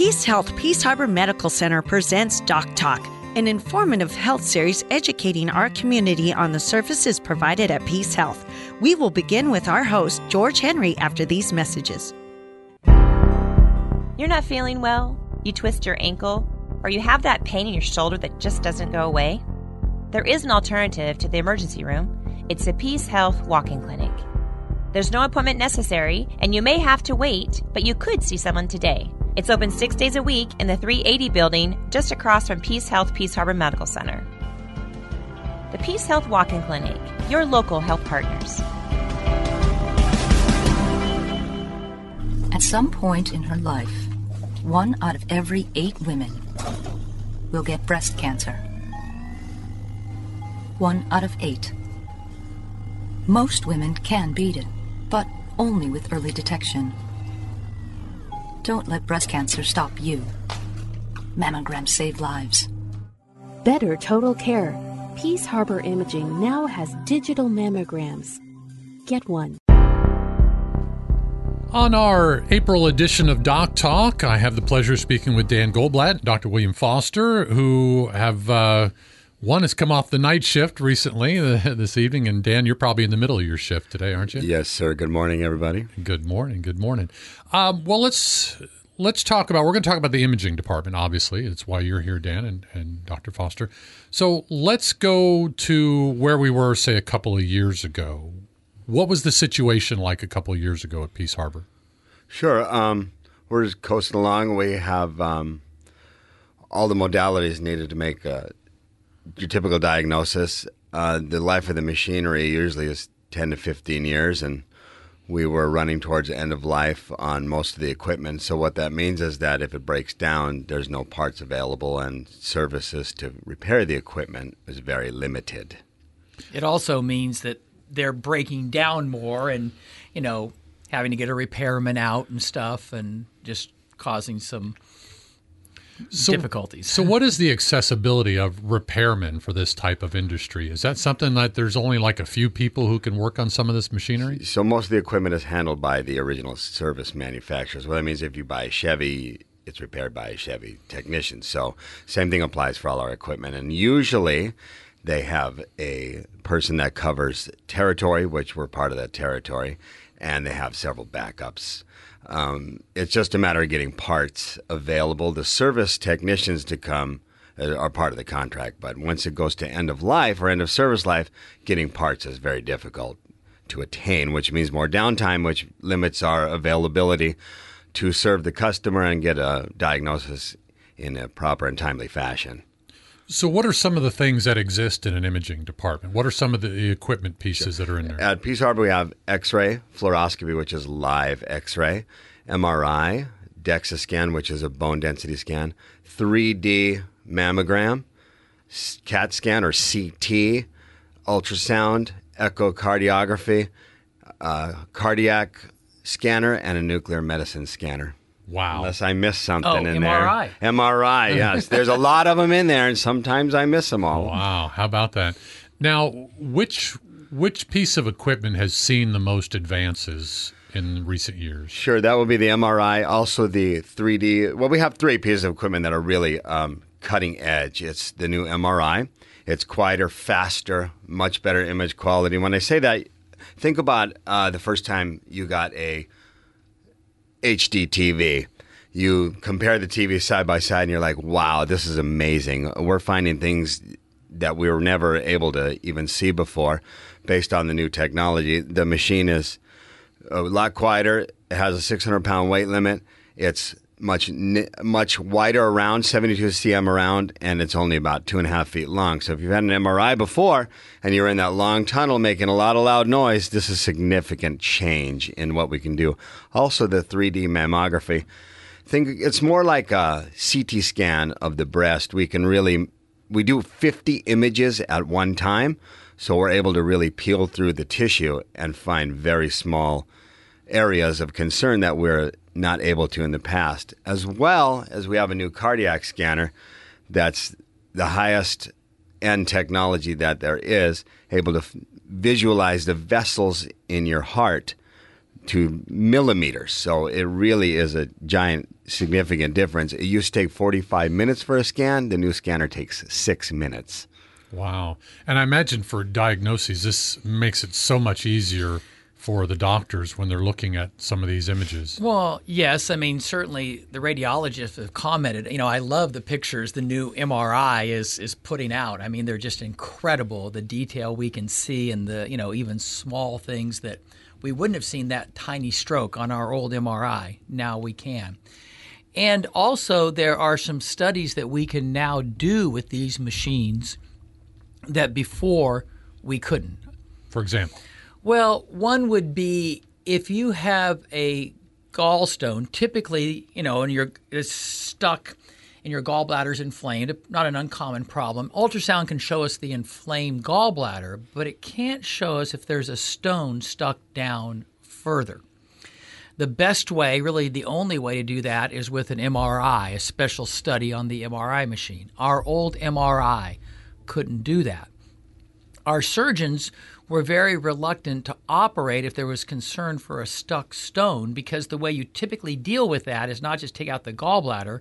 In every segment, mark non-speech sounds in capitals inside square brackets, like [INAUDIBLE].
Peace Health Peace Harbor Medical Center presents Doc Talk, an informative health series educating our community on the services provided at Peace Health. We will begin with our host, George Henry, after these messages. You're not feeling well? You twist your ankle? Or you have that pain in your shoulder that just doesn't go away? There is an alternative to the emergency room. It's a Peace Health walk-in clinic. There's no appointment necessary, and you may have to wait, but you could see someone today. It's open six days a week in the 380 building just across from Peace Health Peace Harbor Medical Center. The Peace Health Walk in Clinic, your local health partners. At some point in her life, one out of every eight women will get breast cancer. One out of eight. Most women can beat it, but only with early detection. Don't let breast cancer stop you. Mammograms save lives. Better total care. Peace Harbor Imaging now has digital mammograms. Get one. On our April edition of Doc Talk, I have the pleasure of speaking with Dan Goldblatt, Dr. William Foster, who have uh, one has come off the night shift recently uh, [LAUGHS] this evening, and Dan, you're probably in the middle of your shift today, aren't you? Yes, sir. Good morning, everybody. Good morning. Good morning. Um, well, let's let's talk about. We're going to talk about the imaging department. Obviously, it's why you're here, Dan and, and Dr. Foster. So let's go to where we were, say, a couple of years ago. What was the situation like a couple of years ago at Peace Harbor? Sure. Um, we're just coasting along. We have um, all the modalities needed to make uh, your typical diagnosis. Uh, the life of the machinery usually is 10 to 15 years, and we were running towards the end of life on most of the equipment. So, what that means is that if it breaks down, there's no parts available, and services to repair the equipment is very limited. It also means that they're breaking down more and, you know, having to get a repairman out and stuff and just causing some so, difficulties. So, what is the accessibility of repairmen for this type of industry? Is that something that there's only like a few people who can work on some of this machinery? So, most of the equipment is handled by the original service manufacturers. What that means if you buy a Chevy, it's repaired by a Chevy technician. So, same thing applies for all our equipment. And usually, they have a person that covers territory, which we're part of that territory, and they have several backups. Um, it's just a matter of getting parts available. The service technicians to come uh, are part of the contract, but once it goes to end of life or end of service life, getting parts is very difficult to attain, which means more downtime, which limits our availability to serve the customer and get a diagnosis in a proper and timely fashion. So, what are some of the things that exist in an imaging department? What are some of the equipment pieces sure. that are in there? At Peace Harbor, we have X ray, fluoroscopy, which is live X ray, MRI, DEXA scan, which is a bone density scan, 3D mammogram, CAT scan or CT, ultrasound, echocardiography, uh, cardiac scanner, and a nuclear medicine scanner. Wow. Unless I miss something oh, in MRI. there. MRI, [LAUGHS] yes. There's a lot of them in there, and sometimes I miss them all. Wow. How about that? Now, which which piece of equipment has seen the most advances in recent years? Sure, that would be the MRI, also the 3D. Well, we have three pieces of equipment that are really um, cutting edge. It's the new MRI. It's quieter, faster, much better image quality. When I say that, think about uh, the first time you got a HD TV. You compare the TV side by side, and you're like, "Wow, this is amazing." We're finding things that we were never able to even see before, based on the new technology. The machine is a lot quieter. It has a 600 pound weight limit. It's much much wider around, 72 cm around, and it's only about two and a half feet long. So if you've had an MRI before and you're in that long tunnel making a lot of loud noise, this is significant change in what we can do. Also, the 3D mammography. Think it's more like a CT scan of the breast. We can really we do 50 images at one time, so we're able to really peel through the tissue and find very small areas of concern that we're not able to in the past, as well as we have a new cardiac scanner that's the highest end technology that there is, able to f- visualize the vessels in your heart to millimeters. So it really is a giant significant difference. It used to take 45 minutes for a scan. The new scanner takes six minutes. Wow. And I imagine for diagnoses, this makes it so much easier for the doctors when they're looking at some of these images. Well, yes. I mean, certainly the radiologists have commented. You know, I love the pictures the new MRI is is putting out. I mean, they're just incredible. The detail we can see and the you know even small things that we wouldn't have seen that tiny stroke on our old MRI. Now we can. And also, there are some studies that we can now do with these machines that before we couldn't. For example, Well, one would be if you have a gallstone, typically, you know, and you're it's stuck and your gallbladder's inflamed, not an uncommon problem. Ultrasound can show us the inflamed gallbladder, but it can't show us if there's a stone stuck down further. The best way, really the only way to do that is with an MRI, a special study on the MRI machine. Our old MRI couldn't do that our surgeons were very reluctant to operate if there was concern for a stuck stone because the way you typically deal with that is not just take out the gallbladder,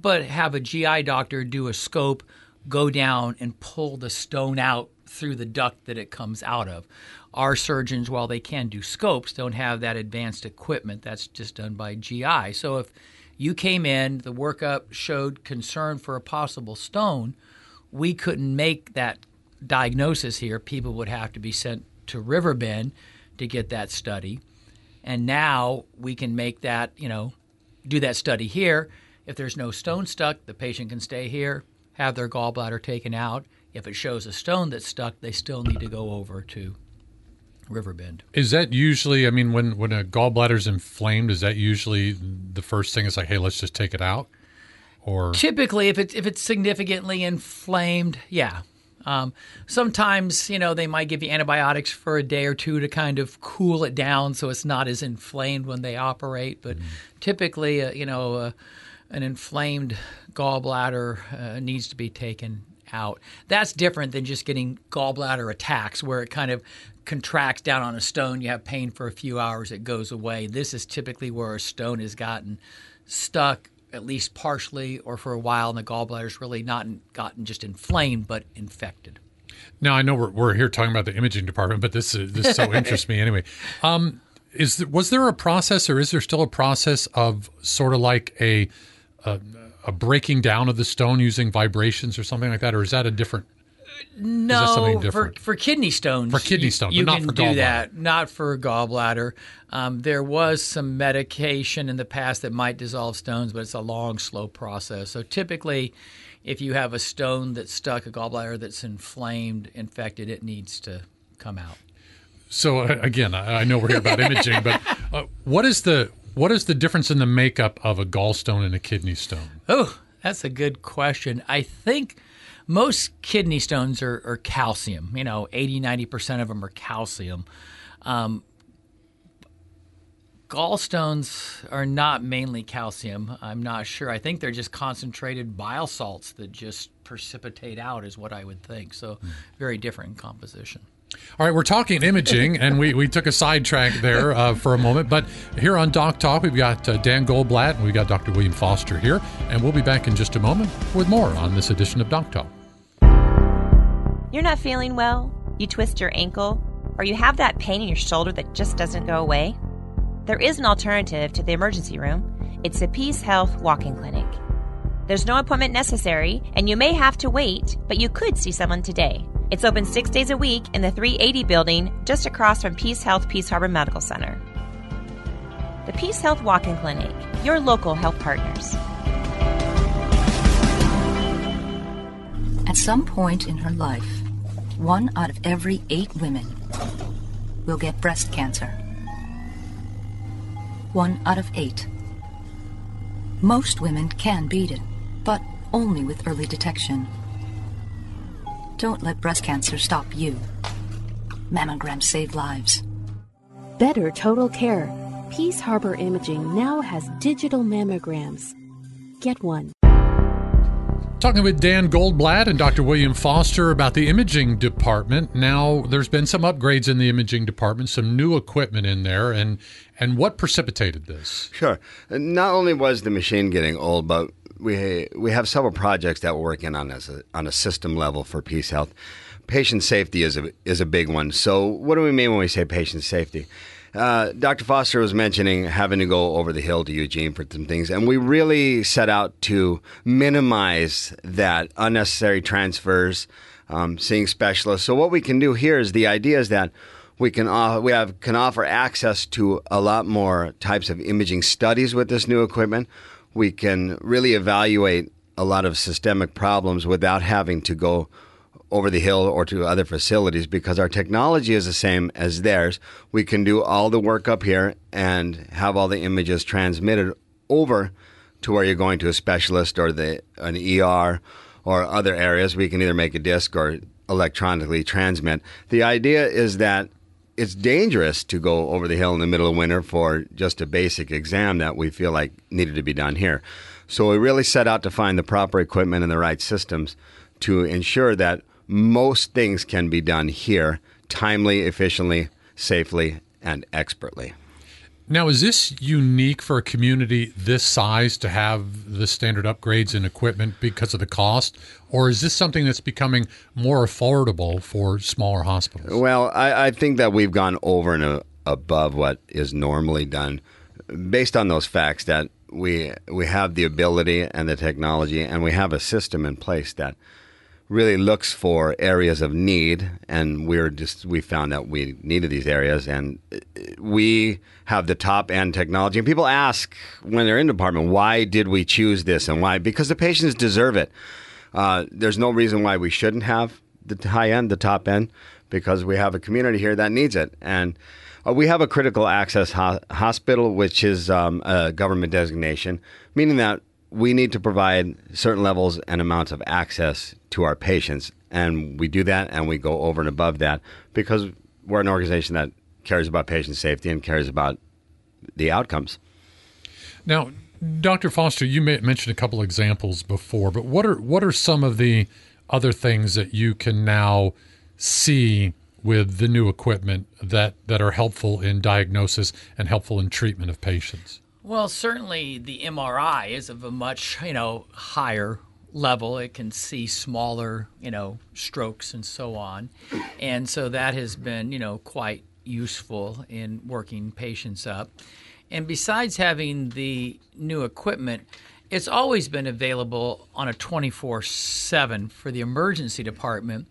but have a GI doctor do a scope, go down and pull the stone out through the duct that it comes out of. Our surgeons, while they can do scopes, don't have that advanced equipment. That's just done by GI. So if you came in, the workup showed concern for a possible stone, we couldn't make that diagnosis here, people would have to be sent to Riverbend to get that study. And now we can make that, you know, do that study here. If there's no stone stuck, the patient can stay here, have their gallbladder taken out. If it shows a stone that's stuck, they still need to go over to Riverbend. is that usually, I mean, when, when a gallbladder's inflamed, is that usually the first thing is like, hey, let's just take it out? Or Typically, if it's if it's significantly inflamed, yeah. Um, sometimes you know they might give you antibiotics for a day or two to kind of cool it down so it's not as inflamed when they operate. But typically, uh, you know, uh, an inflamed gallbladder uh, needs to be taken out. That's different than just getting gallbladder attacks where it kind of contracts down on a stone. You have pain for a few hours, it goes away. This is typically where a stone has gotten stuck at least partially or for a while, and the gallbladder's really not gotten just inflamed but infected. Now I know we're, we're here talking about the imaging department, but this is, this so [LAUGHS] interests me anyway. Um, is th- was there a process, or is there still a process of sort of like a, a a breaking down of the stone using vibrations or something like that, or is that a different? No, for, for kidney stones. For kidney stones, you, but not can for do that. Not for gallbladder. Um, there was some medication in the past that might dissolve stones, but it's a long, slow process. So typically, if you have a stone that's stuck, a gallbladder that's inflamed, infected, it needs to come out. So uh, again, I, I know we're here about [LAUGHS] imaging, but uh, what is the what is the difference in the makeup of a gallstone and a kidney stone? Oh, that's a good question. I think most kidney stones are, are calcium. You know, 80, 90% of them are calcium. Um, gallstones are not mainly calcium. I'm not sure. I think they're just concentrated bile salts that just precipitate out, is what I would think. So, very different composition. All right, we're talking imaging, and we, we took a sidetrack there uh, for a moment. But here on Doc Talk, we've got uh, Dan Goldblatt and we've got Dr. William Foster here, and we'll be back in just a moment with more on this edition of Doc Talk. You're not feeling well? You twist your ankle? Or you have that pain in your shoulder that just doesn't go away? There is an alternative to the emergency room. It's a Peace Health walk in clinic. There's no appointment necessary, and you may have to wait, but you could see someone today. It's open six days a week in the 380 building just across from Peace Health Peace Harbor Medical Center. The Peace Health Walk in Clinic, your local health partners. At some point in her life, one out of every eight women will get breast cancer. One out of eight. Most women can beat it, but only with early detection. Don't let breast cancer stop you. Mammograms save lives. Better total care. Peace Harbor Imaging now has digital mammograms. Get one. Talking with Dan Goldblatt and Dr. William Foster about the imaging department. Now, there's been some upgrades in the imaging department, some new equipment in there, and and what precipitated this? Sure. Not only was the machine getting old, but we we have several projects that we're working on as a, on a system level for Peace Health. Patient safety is a is a big one. So, what do we mean when we say patient safety? Uh, Dr. Foster was mentioning having to go over the hill to Eugene for some things, and we really set out to minimize that unnecessary transfers, um, seeing specialists. So what we can do here is the idea is that we can we have can offer access to a lot more types of imaging studies with this new equipment. We can really evaluate a lot of systemic problems without having to go over the hill or to other facilities because our technology is the same as theirs. We can do all the work up here and have all the images transmitted over to where you're going to a specialist or the an ER or other areas. We can either make a disc or electronically transmit. The idea is that it's dangerous to go over the hill in the middle of winter for just a basic exam that we feel like needed to be done here. So we really set out to find the proper equipment and the right systems to ensure that most things can be done here timely, efficiently, safely, and expertly. Now, is this unique for a community this size to have the standard upgrades in equipment because of the cost, or is this something that's becoming more affordable for smaller hospitals? Well, I, I think that we've gone over and uh, above what is normally done based on those facts that we we have the ability and the technology and we have a system in place that really looks for areas of need, and we're just we found that we needed these areas, and we have the top end technology. And people ask when they're in the department, why did we choose this, and why? Because the patients deserve it. Uh, there's no reason why we shouldn't have the high end, the top end, because we have a community here that needs it, and. Uh, we have a critical access ho- hospital, which is um, a government designation, meaning that we need to provide certain levels and amounts of access to our patients. And we do that and we go over and above that because we're an organization that cares about patient safety and cares about the outcomes. Now, Dr. Foster, you mentioned a couple examples before, but what are what are some of the other things that you can now see with the new equipment that, that are helpful in diagnosis and helpful in treatment of patients? Well, certainly the MRI is of a much, you know, higher level. It can see smaller, you know, strokes and so on. And so that has been, you know, quite useful in working patients up. And besides having the new equipment, it's always been available on a 24 7 for the emergency department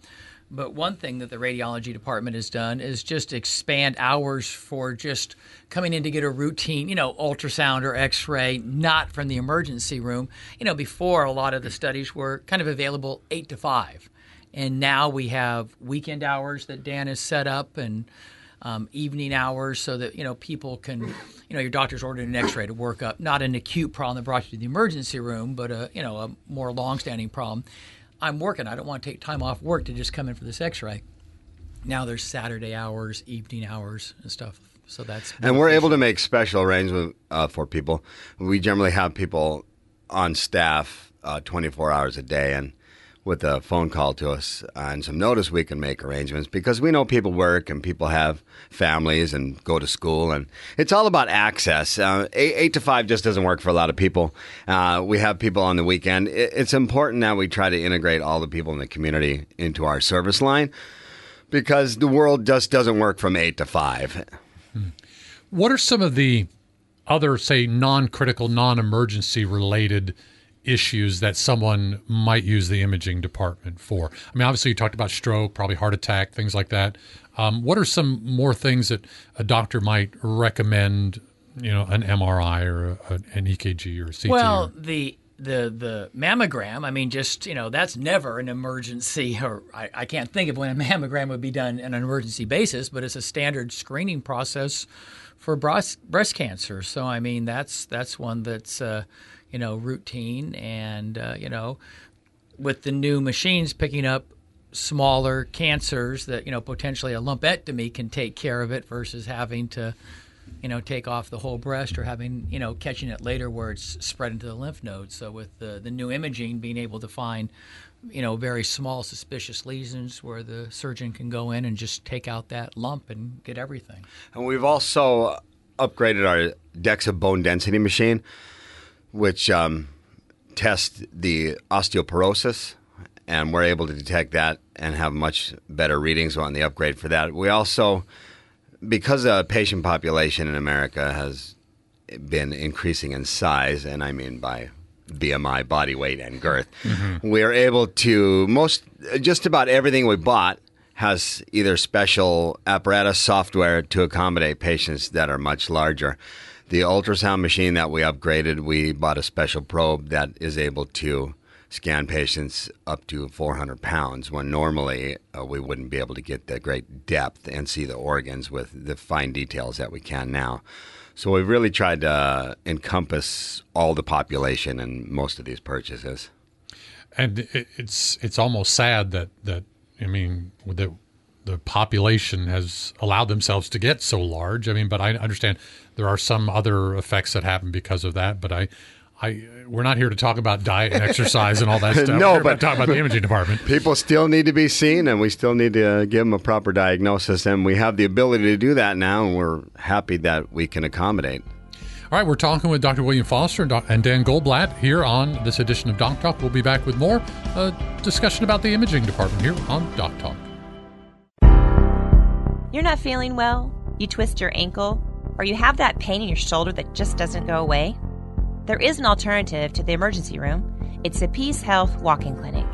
but one thing that the radiology department has done is just expand hours for just coming in to get a routine, you know, ultrasound or x ray, not from the emergency room. You know, before a lot of the studies were kind of available 8 to 5. And now we have weekend hours that Dan has set up and um, evening hours so that, you know, people can, you know, your doctor's ordered an x ray to work up not an acute problem that brought you to the emergency room, but a, you know, a more long standing problem I'm working. I don't want to take time off work to just come in for this X-ray. Now there's Saturday hours, evening hours, and stuff. So that's and we're able to make special arrangements uh, for people. We generally have people on staff uh, 24 hours a day, and with a phone call to us and some notice, we can make arrangements because we know people work and people have families and go to school, and it's all about access. Uh, eight, eight, to five just doesn't work for a lot of people. Uh, we have people on the weekend. It, it's important that we try to integrate all the people in the community into our service line because the world just doesn't work from eight to five. What are some of the other, say, non critical, non emergency related issues that someone might use the imaging department for? I mean, obviously, you talked about stroke, probably heart attack, things like that. Um, what are some more things that a doctor might recommend? You know, an MRI or a, an EKG or a CT. Well, or- the the the mammogram. I mean, just you know, that's never an emergency, [LAUGHS] or I, I can't think of when a mammogram would be done on an emergency basis, but it's a standard screening process for breast breast cancer. So I mean, that's that's one that's uh, you know routine, and uh, you know, with the new machines picking up smaller cancers that you know potentially a lumpectomy can take care of it versus having to you know, take off the whole breast or having, you know, catching it later where it's spread into the lymph nodes. So with the, the new imaging, being able to find, you know, very small suspicious lesions where the surgeon can go in and just take out that lump and get everything. And we've also upgraded our DEXA bone density machine, which um, tests the osteoporosis, and we're able to detect that and have much better readings on the upgrade for that. We also, because the patient population in America has been increasing in size, and I mean by BMI, body weight, and girth, we are able to most just about everything we bought has either special apparatus software to accommodate patients that are much larger. The ultrasound machine that we upgraded, we bought a special probe that is able to scan patients up to 400 pounds when normally uh, we wouldn't be able to get the great depth and see the organs with the fine details that we can now. So we've really tried to encompass all the population in most of these purchases. and it's it's almost sad that that I mean the the population has allowed themselves to get so large. I mean, but I understand there are some other effects that happen because of that. But I, I we're not here to talk about diet and exercise and all that [LAUGHS] stuff. No, We're but- talk about the imaging department. People still need to be seen, and we still need to give them a proper diagnosis. And we have the ability to do that now, and we're happy that we can accommodate. All right, we're talking with Dr. William Foster and, and Dan Goldblatt here on this edition of Doc Talk. We'll be back with more uh, discussion about the imaging department here on Doc Talk. You're not feeling well? You twist your ankle? Or you have that pain in your shoulder that just doesn't go away? There is an alternative to the emergency room. It's the Peace Health Walk-in Clinic.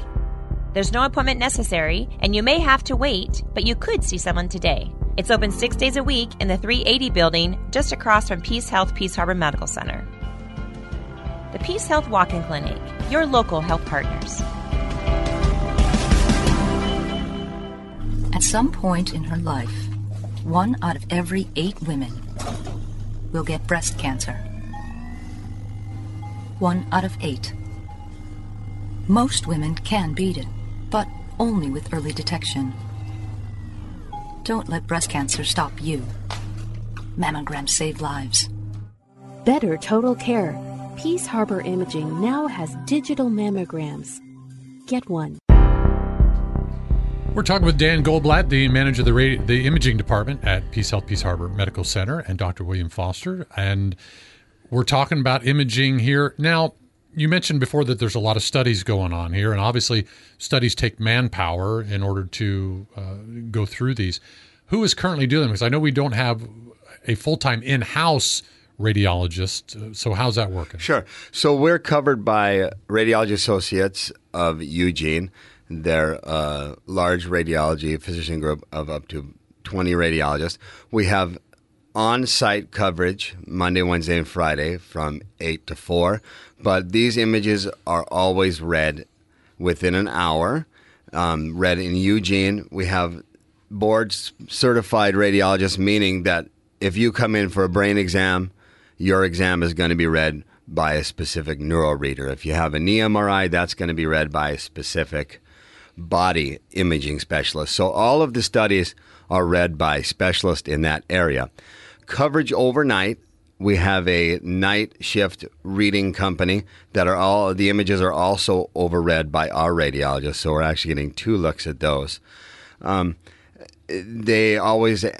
There's no appointment necessary, and you may have to wait, but you could see someone today. It's open six days a week in the 380 building just across from Peace Health Peace Harbor Medical Center. The Peace Health Walk-in Clinic, your local health partners. At some point in her life, one out of every eight women will get breast cancer. One out of eight. Most women can beat it, but only with early detection. Don't let breast cancer stop you. Mammograms save lives. Better total care. Peace Harbor Imaging now has digital mammograms. Get one. We're talking with Dan Goldblatt, the manager of the, the imaging department at Peace Health Peace Harbor Medical Center, and Dr. William Foster. And we're talking about imaging here. Now, you mentioned before that there's a lot of studies going on here, and obviously, studies take manpower in order to uh, go through these. Who is currently doing them? Because I know we don't have a full time in house radiologist. Uh, So, how's that working? Sure. So we're covered by Radiology Associates of Eugene. They're a large radiology physician group of up to 20 radiologists. We have on site coverage Monday, Wednesday, and Friday from 8 to 4. But these images are always read within an hour. Um, read in Eugene. We have board certified radiologists, meaning that if you come in for a brain exam, your exam is going to be read by a specific neural reader. If you have a knee MRI, that's going to be read by a specific body imaging specialist. So all of the studies are read by specialists in that area. Coverage overnight, we have a night shift reading company that are all the images are also overread by our radiologists. So we're actually getting two looks at those. Um, they always are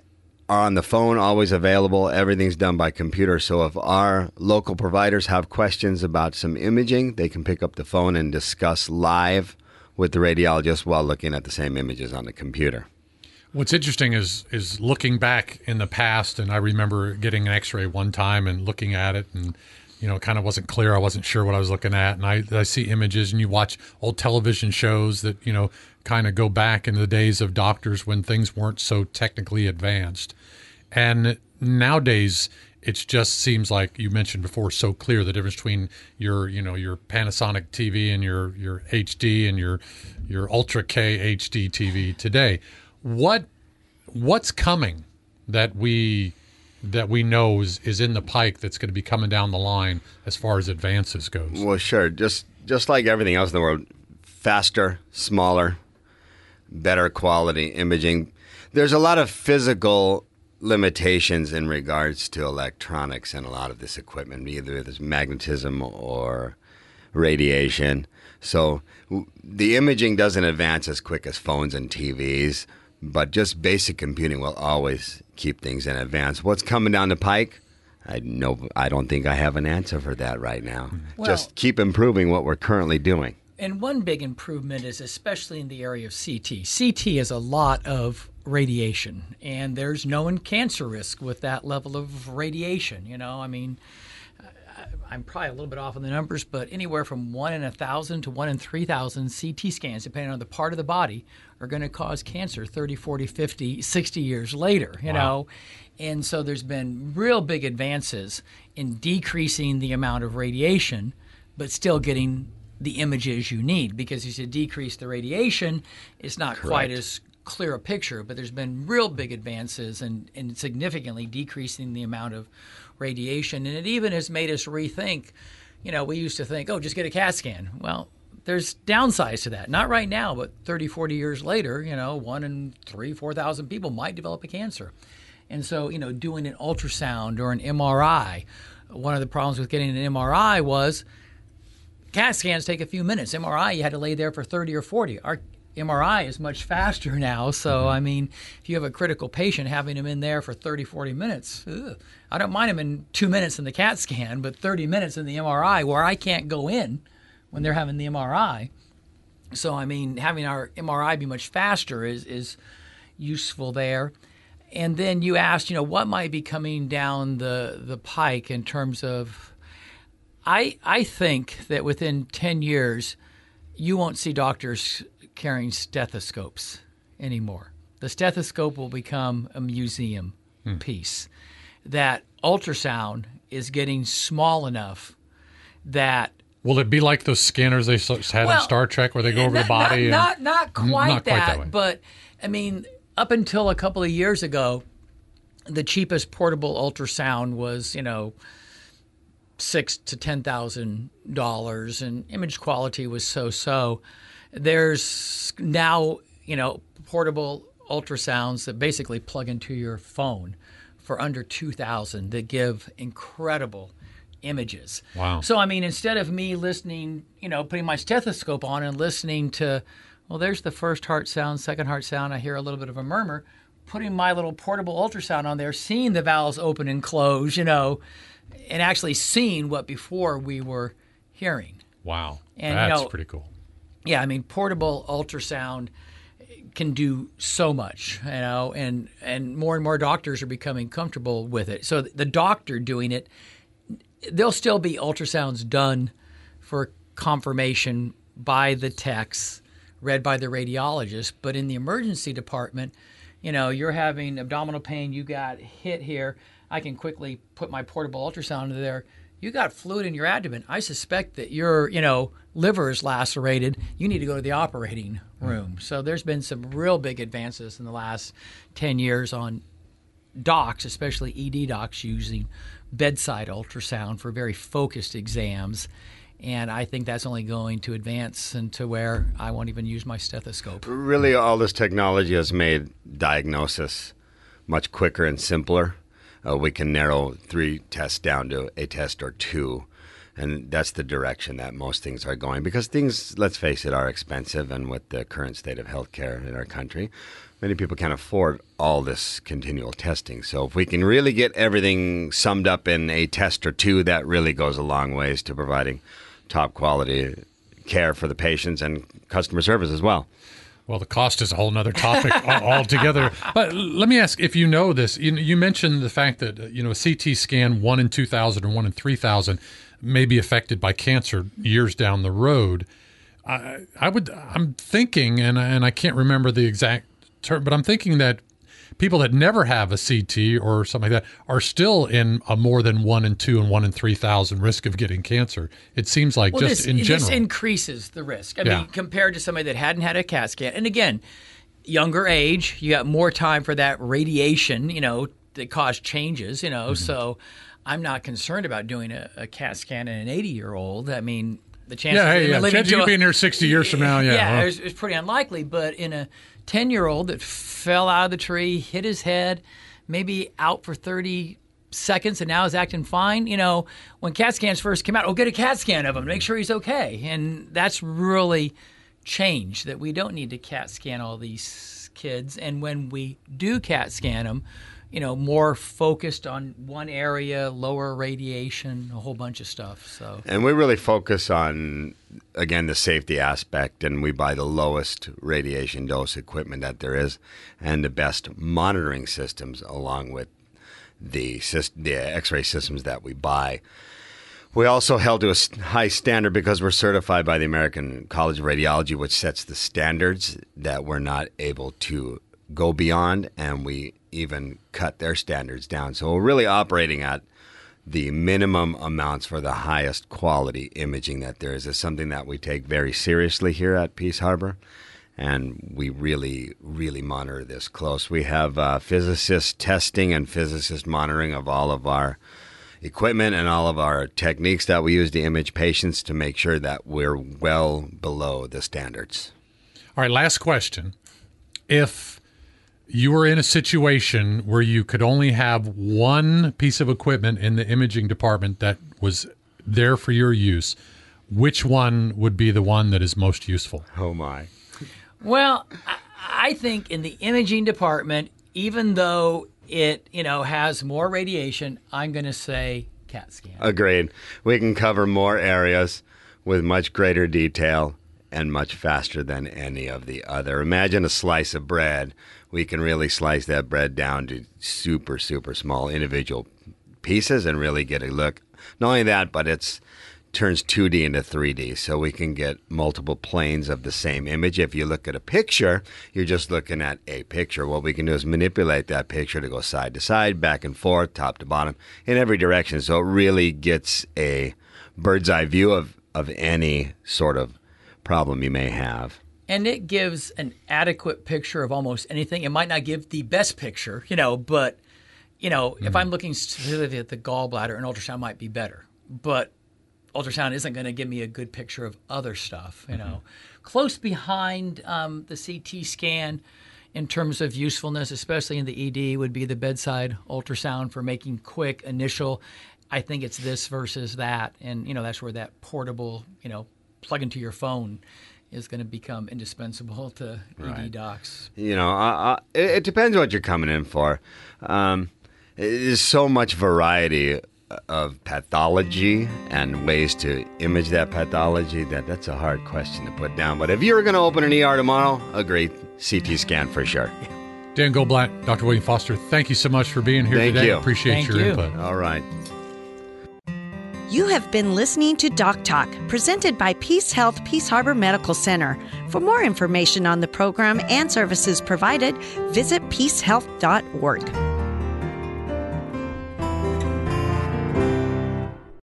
on the phone, always available. Everything's done by computer. So if our local providers have questions about some imaging, they can pick up the phone and discuss live with the radiologist while looking at the same images on the computer. What's interesting is is looking back in the past, and I remember getting an X-ray one time and looking at it, and you know, it kind of wasn't clear. I wasn't sure what I was looking at, and I, I see images, and you watch old television shows that you know kind of go back in the days of doctors when things weren't so technically advanced, and nowadays it just seems like you mentioned before so clear the difference between your you know your Panasonic TV and your your HD and your your Ultra K HD TV today. What what's coming that we that we know is, is in the pike that's going to be coming down the line as far as advances goes? Well, sure. Just just like everything else in the world, faster, smaller, better quality imaging. There's a lot of physical limitations in regards to electronics and a lot of this equipment, either there's magnetism or radiation. So the imaging doesn't advance as quick as phones and TVs, but just basic computing will always keep things in advance. What's coming down the pike? I know I don't think I have an answer for that right now. Mm-hmm. Well- just keep improving what we're currently doing. And one big improvement is especially in the area of CT. CT is a lot of radiation, and there's known cancer risk with that level of radiation. You know, I mean, I'm probably a little bit off on the numbers, but anywhere from one in a thousand to one in 3,000 CT scans, depending on the part of the body, are going to cause cancer 30, 40, 50, 60 years later, you know? And so there's been real big advances in decreasing the amount of radiation, but still getting the images you need because as you decrease the radiation, it's not quite as clear a picture, but there's been real big advances in, in significantly decreasing the amount of radiation. And it even has made us rethink, you know, we used to think, oh, just get a CAT scan. Well, there's downsides to that. Not right now, but 30, 40 years later, you know, one in three, 4,000 people might develop a cancer. And so, you know, doing an ultrasound or an MRI, one of the problems with getting an MRI was CAT scans take a few minutes. MRI, you had to lay there for 30 or 40. Our MRI is much faster now. So, mm-hmm. I mean, if you have a critical patient, having them in there for 30, 40 minutes, ugh, I don't mind them in two minutes in the CAT scan, but 30 minutes in the MRI where I can't go in when they're having the MRI. So, I mean, having our MRI be much faster is, is useful there. And then you asked, you know, what might be coming down the, the pike in terms of I I think that within ten years, you won't see doctors carrying stethoscopes anymore. The stethoscope will become a museum hmm. piece. That ultrasound is getting small enough that Will it be like those scanners they had in Star Trek where they go eh, over not, the body? Not, and- not, not quite not quite that, that way. but I mean, up until a couple of years ago, the cheapest portable ultrasound was, you know, six to ten thousand dollars, and image quality was so-so. There's now, you know, portable ultrasounds that basically plug into your phone for under two thousand that give incredible images. Wow. So I mean, instead of me listening, you know, putting my stethoscope on and listening to, well, there's the first heart sound, second heart sound. I hear a little bit of a murmur. Putting my little portable ultrasound on there, seeing the valves open and close, you know, and actually seeing what before we were hearing. wow, And, you that's know- pretty cool. Yeah, I mean, portable ultrasound can do so much, you know, and and more and more doctors are becoming comfortable with it. So the doctor doing it, there'll still be ultrasounds done for confirmation by the techs, read by the radiologist, but in the emergency department, you know, you're having abdominal pain, you got hit here, I can quickly put my portable ultrasound there. You got fluid in your abdomen. I suspect that your, you know, liver is lacerated. You need to go to the operating room. Mm. So there's been some real big advances in the last 10 years on docs, especially ED docs, using bedside ultrasound for very focused exams. And I think that's only going to advance into where I won't even use my stethoscope. really all this technology has made diagnosis much quicker and simpler. Uh, we can narrow three tests down to a test or two, and that's the direction that most things are going. Because things, let's face it, are expensive, and with the current state of healthcare in our country, many people can't afford all this continual testing. So if we can really get everything summed up in a test or two, that really goes a long ways to providing top quality care for the patients and customer service as well. Well, the cost is a whole other topic [LAUGHS] altogether. But let me ask if you know this. You, mentioned the fact that you know a CT scan one in two thousand or one in three thousand may be affected by cancer years down the road. I, I would. I'm thinking, and and I can't remember the exact term, but I'm thinking that people that never have a CT or something like that are still in a more than one in two and one in three thousand risk of getting cancer. It seems like Well, just this, in this increases the risk. I Yeah. mean, compared to somebody that hadn't had a CAT scan. And again, younger age, you got more time for that radiation, you know, that cause changes, you Mm-hmm. know. So I'm not concerned about doing a, a CAT scan in an 80 year old. I mean, the chances yeah, hey, yeah. living Chance to of you being here sixty years from now, yeah. huh? it's, it's pretty unlikely. But in a 10 year old that fell out of the tree, hit his head, maybe out for 30 seconds and now is acting fine. You know, when CAT scans first came out, oh, get a CAT scan of him, make sure he's okay. And that's really changed that we don't need to CAT scan all these kids. And when we do CAT scan them, you know, more focused on one area, lower radiation, a whole bunch of stuff. So, And we really focus on, again, the safety aspect, and we buy the lowest radiation dose equipment that there is and the best monitoring systems along with the, the x ray systems that we buy. We also held to a high standard because we're certified by the American College of Radiology, which sets the standards that we're not able to go beyond, and we even cut their standards down. So we're really operating at the minimum amounts for the highest quality imaging that there is. Is something that we take very seriously here at Peace Harbor, and we really, really monitor this close. We have uh, testing and physicist monitoring of all of our equipment and all of our techniques that we use to image patients to make sure that we're well below the standards. All right, last question. If you were in a situation where you could only have one piece of equipment in the imaging department that was there for your use, which one would be the one that is most useful? Oh my. Well, I- I think in the imaging department, even though it you know has more radiation, I'm going to say CAT scan. Agreed. We can cover more areas with much greater detail and much faster than any of the other. Imagine a slice of bread. We can really slice that bread down to super, super small individual pieces and really get a look. Not only that, but it's turns 2D into 3D, so we can get multiple planes of the same image. If you look at a picture, you're just looking at a picture. What we can do is manipulate that picture to go side to side, back and forth, top to bottom, in every direction. So it really gets a bird's eye view of, of any sort of problem you may have. And it gives an adequate picture of almost anything. It might not give the best picture, you know, but you know, if I'm looking specifically at the gallbladder, an ultrasound might be better. But ultrasound isn't going to give me a good picture of other stuff, you know. Close behind um, the CT scan in terms of usefulness, especially in the ED, would be the bedside ultrasound for making quick initial. I think it's this versus that, and you know that's where that portable, you know, plug into your phone is going to become indispensable to ED docs. you know, uh, uh, it, it depends what you're coming in for. Um, there's so much variety of pathology and ways to image that pathology that that's a hard question to put down. But if you were going to open an ER tomorrow, a great CT scan for sure. Dan Goldblatt, Dr. William Foster, thank you so much for being here Thank today. you. Appreciate Thank your you. input. All right. You have been listening to Doc Talk, presented by Peace Health Peace Harbor Medical Center. For more information on the program and services provided, visit peacehealth.org.